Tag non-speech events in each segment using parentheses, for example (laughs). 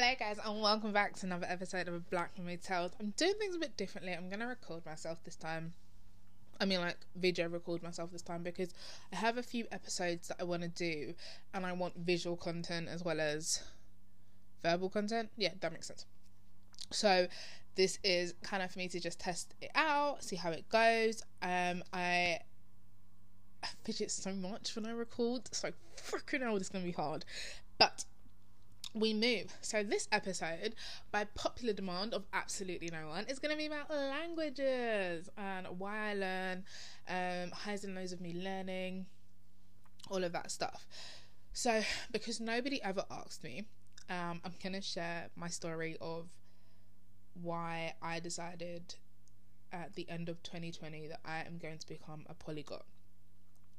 Hello, guys, and welcome back to another episode of Black Mermaid Tales. I'm doing things a bit differently. I'm gonna record myself this time. I mean, like video record myself this time because I have a few episodes that I want to do, and I want visual content as well as verbal content. Yeah, that makes sense. So, this is kind of for me to just test it out, see how it goes. Um, I fidget so much when I record. so freaking hell, this is gonna be hard. But we move. So this episode, by popular demand of absolutely no one, is going to be about languages and why I learn, um, highs and lows of me learning, all of that stuff. So because nobody ever asked me, um, I'm going to share my story of why I decided at the end of 2020 that I am going to become a polyglot.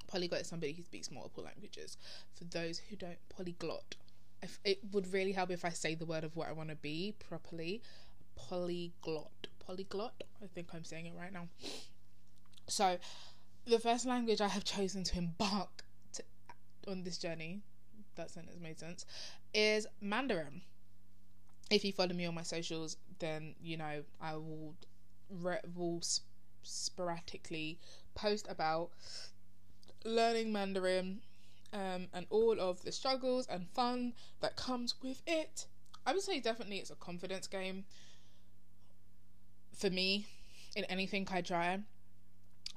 Polyglot is somebody who speaks multiple languages. For those who don't, polyglot if it would really help if I say the word of what I want to be properly. Polyglot. Polyglot. I think I'm saying it right now. So, the first language I have chosen to embark to, on this journey, that sentence made sense, is Mandarin. If you follow me on my socials, then you know I will re- will sp- sporadically post about learning Mandarin um, and all of the struggles and fun that comes with it. I would say definitely it's a confidence game for me in anything I try.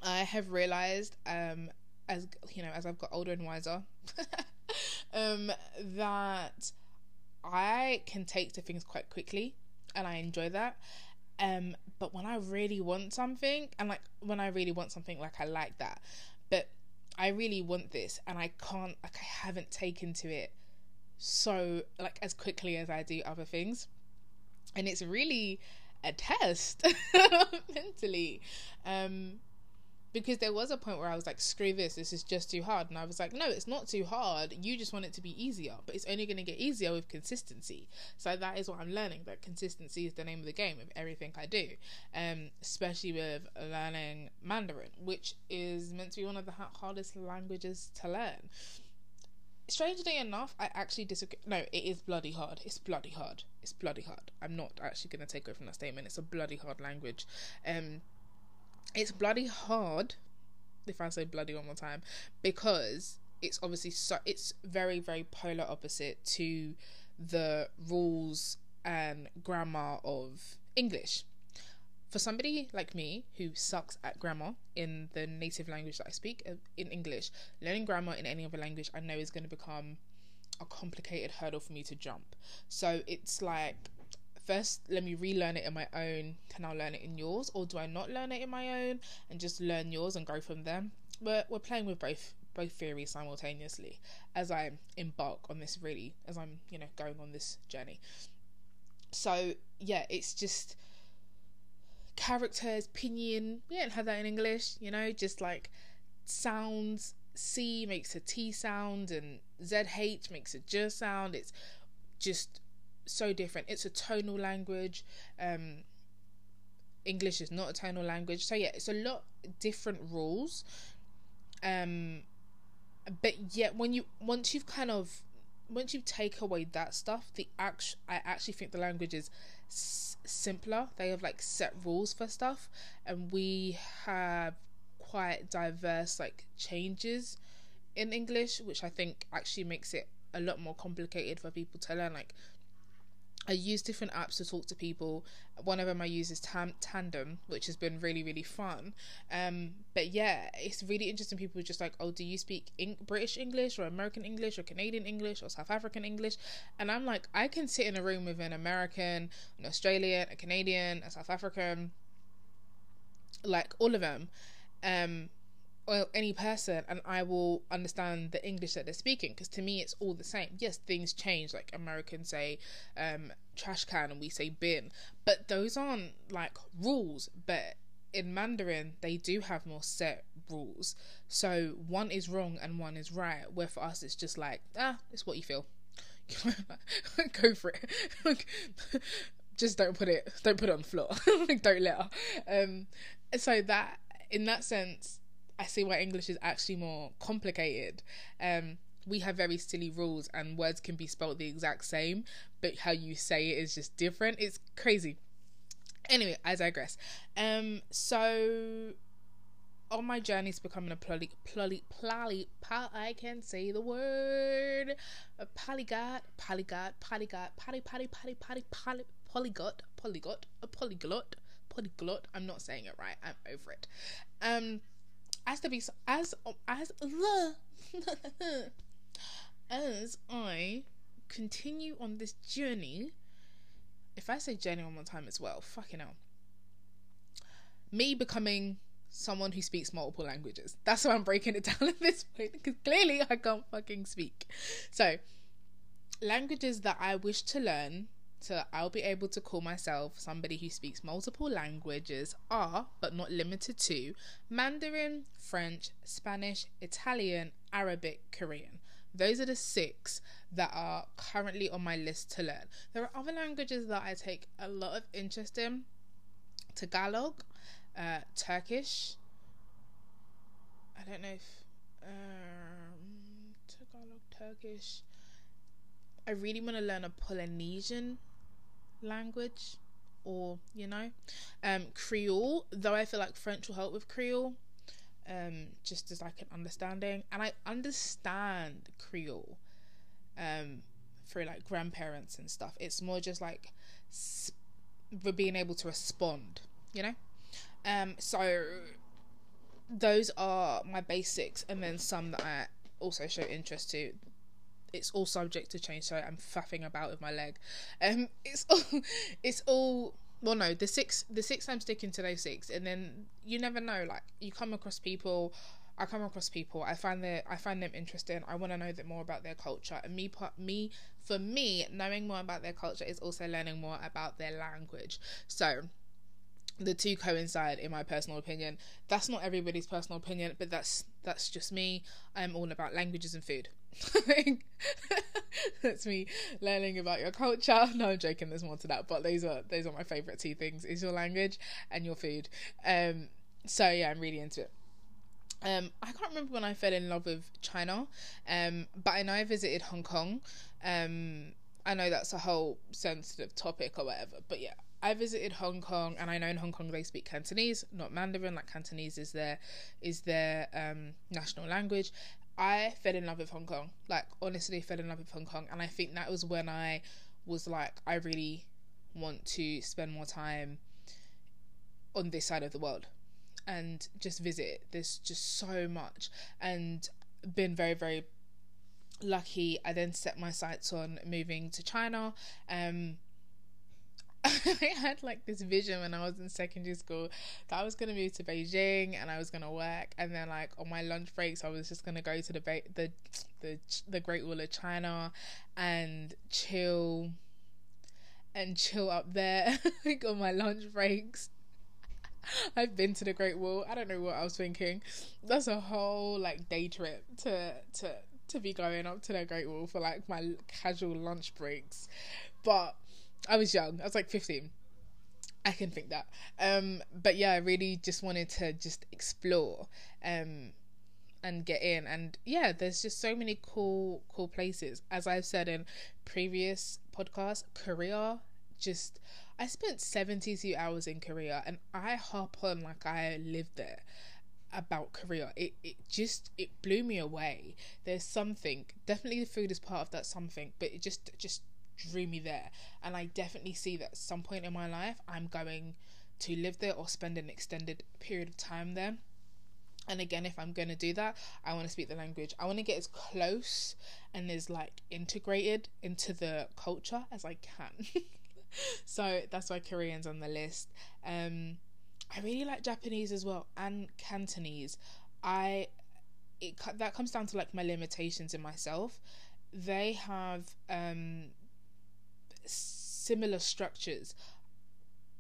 I have realized um, as you know as I've got older and wiser (laughs) um, that I can take to things quite quickly and I enjoy that. Um, but when I really want something and like when I really want something like I like that. But I really want this and I can't like I haven't taken to it so like as quickly as I do other things. And it's really a test (laughs) mentally. Um because there was a point where I was like, screw this, this is just too hard. And I was like, no, it's not too hard. You just want it to be easier, but it's only going to get easier with consistency. So that is what I'm learning that consistency is the name of the game of everything I do, um, especially with learning Mandarin, which is meant to be one of the hardest languages to learn. Strangely enough, I actually disagree. No, it is bloody hard. It's bloody hard. It's bloody hard. I'm not actually going to take away from that statement. It's a bloody hard language. Um, it's bloody hard if I say bloody one more time because it's obviously so it's very very polar opposite to the rules and grammar of English. For somebody like me who sucks at grammar in the native language that I speak uh, in English, learning grammar in any other language I know is going to become a complicated hurdle for me to jump. So it's like first let me relearn it in my own can i learn it in yours or do i not learn it in my own and just learn yours and go from there? We're, we're playing with both both theories simultaneously as i embark on this really as i'm you know going on this journey. So yeah it's just characters pinyin we don't have that in english you know just like sounds c makes a t sound and zh makes a j sound it's just so different. It's a tonal language. Um, English is not a tonal language. So yeah, it's a lot different rules. Um, but yet when you once you've kind of once you take away that stuff, the act I actually think the language is simpler. They have like set rules for stuff, and we have quite diverse like changes in English, which I think actually makes it a lot more complicated for people to learn. Like I use different apps to talk to people. One of them I use is Tam- Tandem, which has been really, really fun. Um, but yeah, it's really interesting. People are just like, oh, do you speak in- British English or American English or Canadian English or South African English? And I'm like, I can sit in a room with an American, an Australian, a Canadian, a South African, like all of them. Um, well, any person and I will understand the English that they're speaking because to me it's all the same. Yes, things change. Like Americans say um, trash can and we say bin, but those aren't like rules. But in Mandarin, they do have more set rules. So one is wrong and one is right. Where for us, it's just like ah, it's what you feel. (laughs) Go for it. (laughs) just don't put it. Don't put it on the floor. (laughs) don't let her. Um, so that in that sense I see why English is actually more complicated. Um, we have very silly rules and words can be spelled the exact same, but how you say it is just different. It's crazy. Anyway, I digress. Um, so on my journey to becoming a poly, poly, poly, poly, I can say the word, a polyglot, polyglot, polyglot, poly, poly, poly, poly, poly, polyglot, polyglot, a polyglot, polyglot. I'm not saying it right. I'm over it. Um, as to be as as the uh, (laughs) as I continue on this journey. If I say journey one more time as well, fucking hell. Me becoming someone who speaks multiple languages. That's why I'm breaking it (laughs) down at this point because clearly I can't fucking speak. So, languages that I wish to learn so I'll be able to call myself somebody who speaks multiple languages are, but not limited to, Mandarin, French, Spanish, Italian, Arabic, Korean. Those are the six that are currently on my list to learn. There are other languages that I take a lot of interest in Tagalog, uh, Turkish. I don't know if um, Tagalog, Turkish. I really want to learn a Polynesian language, or you know, um, Creole. Though I feel like French will help with Creole, um, just as like an understanding, and I understand Creole, um, for like grandparents and stuff. It's more just like sp- being able to respond, you know. Um, so those are my basics, and then some that I also show interest to. It's all subject to change, so I'm faffing about with my leg. Um, it's all, (laughs) it's all. Well, no, the six, the six I'm sticking to those six, and then you never know. Like you come across people, I come across people. I find their, I find them interesting. I want to know that more about their culture, and me, me, for me, knowing more about their culture is also learning more about their language. So the two coincide in my personal opinion. That's not everybody's personal opinion but that's that's just me. I'm all about languages and food. (laughs) That's me learning about your culture. No i'm joking there's more to that but those are those are my favorite two things is your language and your food. Um so yeah i'm really into it. Um, I can't remember when I fell in love with China, um, but I know I visited Hong Kong. Um, I know that's a whole sensitive topic or whatever, but yeah, I visited Hong Kong, and I know in Hong Kong they speak Cantonese, not Mandarin. Like Cantonese is their is their um, national language. I fell in love with Hong Kong. Like honestly, fell in love with Hong Kong, and I think that was when I was like, I really want to spend more time on this side of the world and just visit. There's just so much, and been very very lucky. I then set my sights on moving to China. Um, (laughs) I had like this vision when I was in secondary school that I was gonna move to Beijing and I was gonna work, and then like on my lunch breaks I was just gonna go to the ba- the the the Great Wall of China and chill and chill up there (laughs) like on my lunch breaks. I've been to the Great Wall. I don't know what I was thinking. That's a whole like day trip to to to be going up to the Great Wall for like my casual lunch breaks, but I was young. I was like 15. I can think that. Um, but yeah, I really just wanted to just explore um, and get in. And yeah, there's just so many cool, cool places. As I've said in previous podcasts, Korea just. I spent 72 hours in Korea and I hop on like I lived there about Korea. It it just it blew me away. There's something. Definitely the food is part of that something, but it just just drew me there. And I definitely see that at some point in my life, I'm going to live there or spend an extended period of time there. And again, if I'm going to do that, I want to speak the language. I want to get as close and as like integrated into the culture as I can. (laughs) so that's why Korean's on the list. Um, I really like Japanese as well and Cantonese. I it that comes down to like my limitations in myself. They have um similar structures.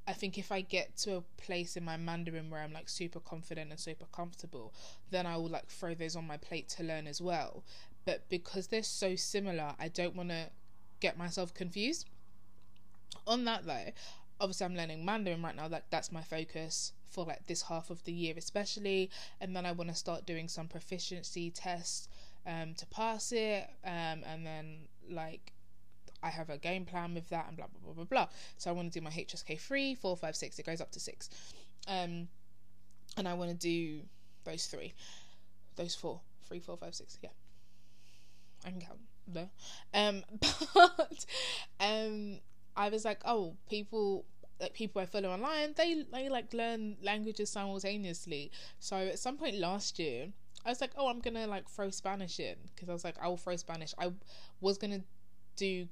I think if I get to a place in my Mandarin where I'm like super confident and super comfortable, then I will like throw those on my plate to learn as well. But because they're so similar, I don't want to get myself confused. On that though, obviously I'm learning Mandarin right now. Like that's my focus for like this half of the year, especially. And then I want to start doing some proficiency tests um, to pass it, um, and then like I have a game plan with that and blah blah blah blah blah. So I want to do my HSK three, four, five, six. It goes up to six, um, and I want to do those three, those four, three, four, five, six. Yeah, I can count. No, um, (laughs) but um, I was like, oh, people like people I follow online, they they like learn languages simultaneously. So at some point last year, I was like, oh, I'm gonna like throw Spanish in because I was like, I will throw Spanish. I was gonna do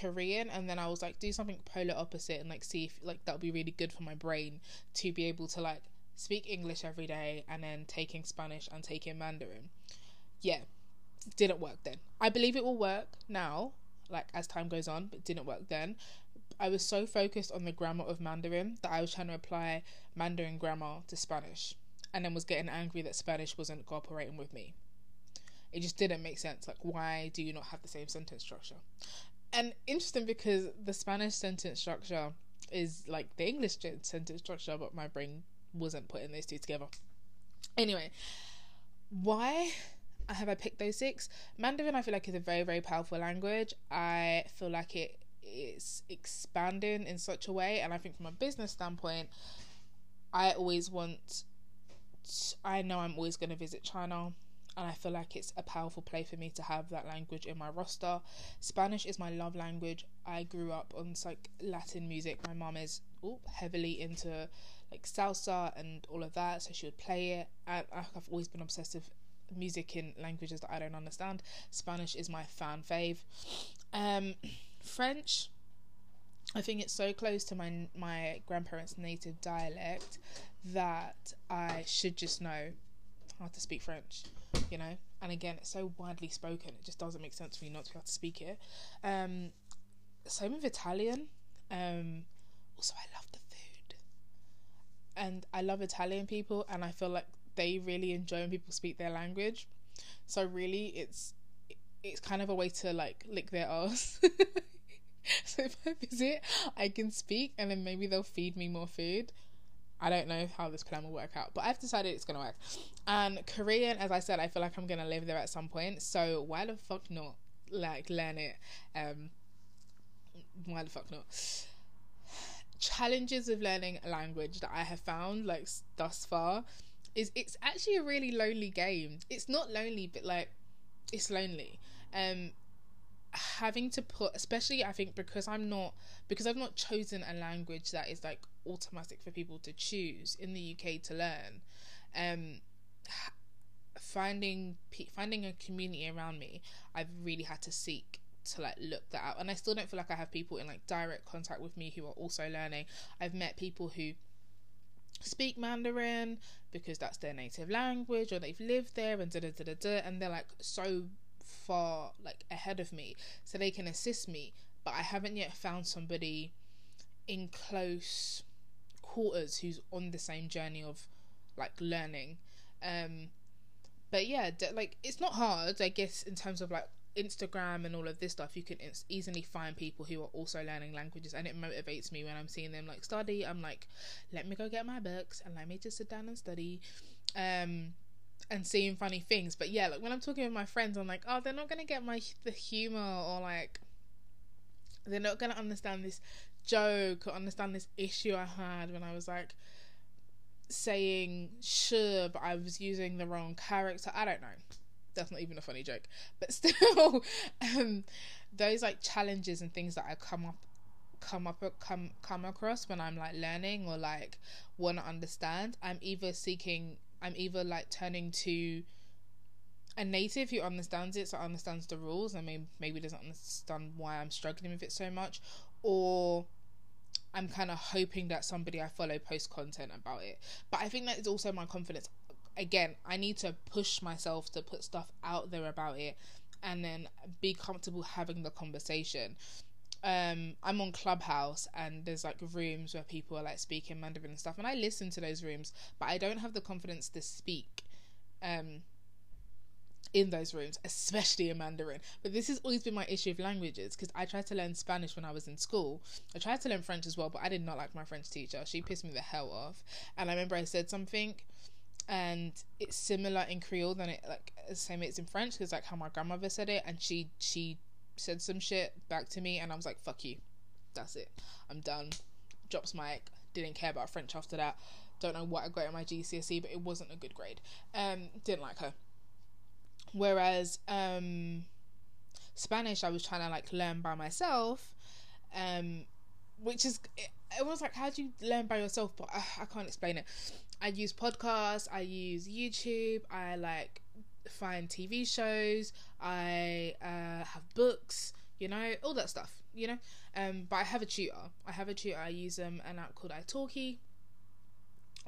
Korean and then I was like do something polar opposite and like see if like that would be really good for my brain to be able to like speak English every day and then taking Spanish and taking Mandarin. Yeah, didn't work then. I believe it will work now, like as time goes on, but didn't work then. I was so focused on the grammar of Mandarin that I was trying to apply Mandarin grammar to Spanish and then was getting angry that Spanish wasn't cooperating with me. It just didn't make sense. Like, why do you not have the same sentence structure? And interesting because the Spanish sentence structure is like the English sentence structure, but my brain wasn't putting those two together. Anyway, why have I picked those six? Mandarin, I feel like is a very, very powerful language. I feel like it is expanding in such a way, and I think from a business standpoint, I always want. I know I'm always going to visit China and I feel like it's a powerful play for me to have that language in my roster. Spanish is my love language. I grew up on like Latin music. My mom is ooh, heavily into like salsa and all of that, so she would play it. I, I've always been obsessed with music in languages that I don't understand. Spanish is my fan fave. Um, (clears throat) French, I think it's so close to my my grandparents' native dialect that I should just know how to speak French you know. And again, it's so widely spoken; it just doesn't make sense for you not to be able to speak it. Um, same with Italian. Um, also, I love the food, and I love Italian people, and I feel like they really enjoy when people speak their language. So really, it's it's kind of a way to like lick their ass. (laughs) so if I visit, I can speak, and then maybe they'll feed me more food. I don't know how this plan will work out, but I've decided it's gonna work. And Korean, as I said, I feel like I'm gonna live there at some point. So why the fuck not like learn it? Um, why the fuck not? Challenges of learning a language that I have found like thus far is it's actually a really lonely game. It's not lonely, but like it's lonely. Um, having to put especially i think because i'm not because i've not chosen a language that is like automatic for people to choose in the uk to learn um finding finding a community around me i've really had to seek to like look that up. And i still don't feel like i have people in like direct contact with me who are also learning. I've met people who speak mandarin because that's their native language or they've lived there and da da da da, da and they're like so far like ahead of me so they can assist me but I haven't yet found somebody in close quarters who's on the same journey of like learning. Um but yeah like it's not hard I guess in terms of like Instagram and all of this stuff you can easily find people who are also learning languages and it motivates me when I'm seeing them like study. I'm like let me go get my books and let me just sit down and study. Um and seeing funny things. But yeah, like when I'm talking with my friends, I'm like, oh, they're not gonna get my the humor or like they're not gonna understand this joke or understand this issue I had when I was like saying sure, but I was using the wrong character. I don't know. That's not even a funny joke, but (laughs) still, um, those like challenges and things that I come up come up come come across when I'm like learning or like want to understand, I'm either seeking I'm either like turning to a native who understands it, so understands the rules, and maybe maybe doesn't understand why I'm struggling with it so much, or I'm kind of hoping that somebody I follow post content about it. But I think that is also my confidence. Again, I need to push myself to put stuff out there about it, and then be comfortable having the conversation um I'm on Clubhouse and there's like rooms where people are like speaking Mandarin and stuff and I listen to those rooms but I don't have the confidence to speak um in those rooms especially in Mandarin. But this has always been my issue with languages because I tried to learn Spanish when I was in school. I tried to learn French as well but I did not like my French teacher. She pissed me the hell off. And I remember I said something and it's similar in Creole than it like same it's in French because like how my grandmother said it, and she she said some shit back to me, and I was like, "Fuck you, that's it, I'm done." Drops mic. Didn't care about French after that. Don't know what I got in my GCSE, but it wasn't a good grade. Um, didn't like her. Whereas um, Spanish, I was trying to like learn by myself, um, which is it, it was like, how do you learn by yourself? But uh, I can't explain it. I use podcasts, I use YouTube, I like find TV shows, I uh, have books, you know, all that stuff, you know. Um, but I have a tutor. I have a tutor. I use um, an app called italki,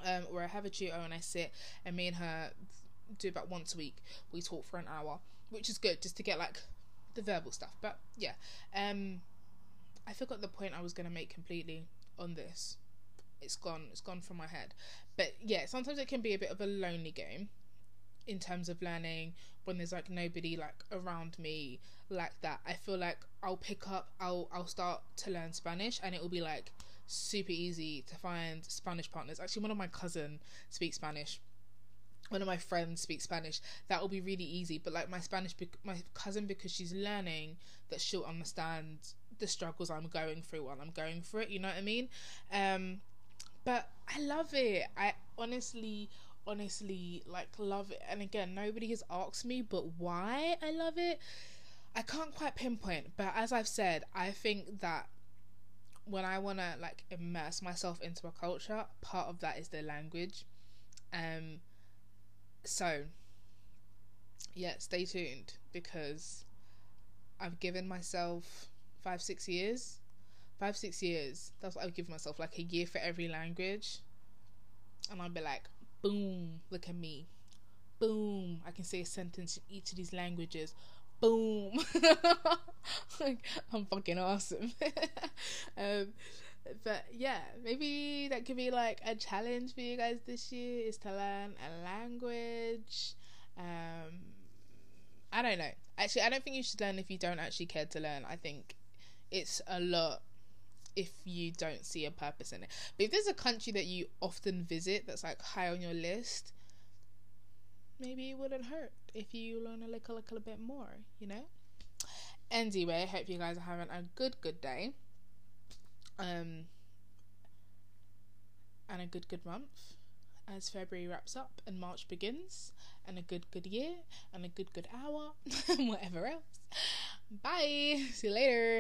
um, where I have a tutor and I sit and me and her do about once a week. We talk for an hour, which is good just to get like the verbal stuff. But yeah, um, I forgot the point I was gonna make completely on this. It's gone. It's gone from my head. But yeah, sometimes it can be a bit of a lonely game in terms of learning when there's like nobody like around me like that. I feel like I'll pick up. I'll I'll start to learn Spanish, and it will be like super easy to find Spanish partners. Actually, one of my cousin speaks Spanish one of my friends speaks Spanish, that will be really easy. But like my Spanish, my cousin, because she's learning, that she'll understand the struggles I'm going through while I'm going through it. You know what I mean? Um, but I love it. I honestly, honestly like love it. And again, nobody has asked me, but why I love it, I can't quite pinpoint. But as I've said, I think that when I want to like immerse myself into a culture, part of that is the language. Um so, yeah, stay tuned because I've given myself five, six years. Five, six years. That's what I've given myself, like a year for every language. And I'll be like, boom, look at me. Boom, I can say a sentence in each of these languages. Boom. (laughs) like, I'm fucking awesome. (laughs) um, but yeah, maybe that could be like a challenge for you guys this year is to learn a language. Um, I don't know. Actually, I don't think you should learn if you don't actually care to learn. I think it's a lot if you don't see a purpose in it. But if there's a country that you often visit that's like high on your list, maybe it wouldn't hurt if you learn a little, a little bit more, you know? Anyway, I hope you guys are having a good, good day um, and a good good month as February wraps up and March begins, and a good good year and a good good hour, (laughs) and whatever else. Bye. See you later.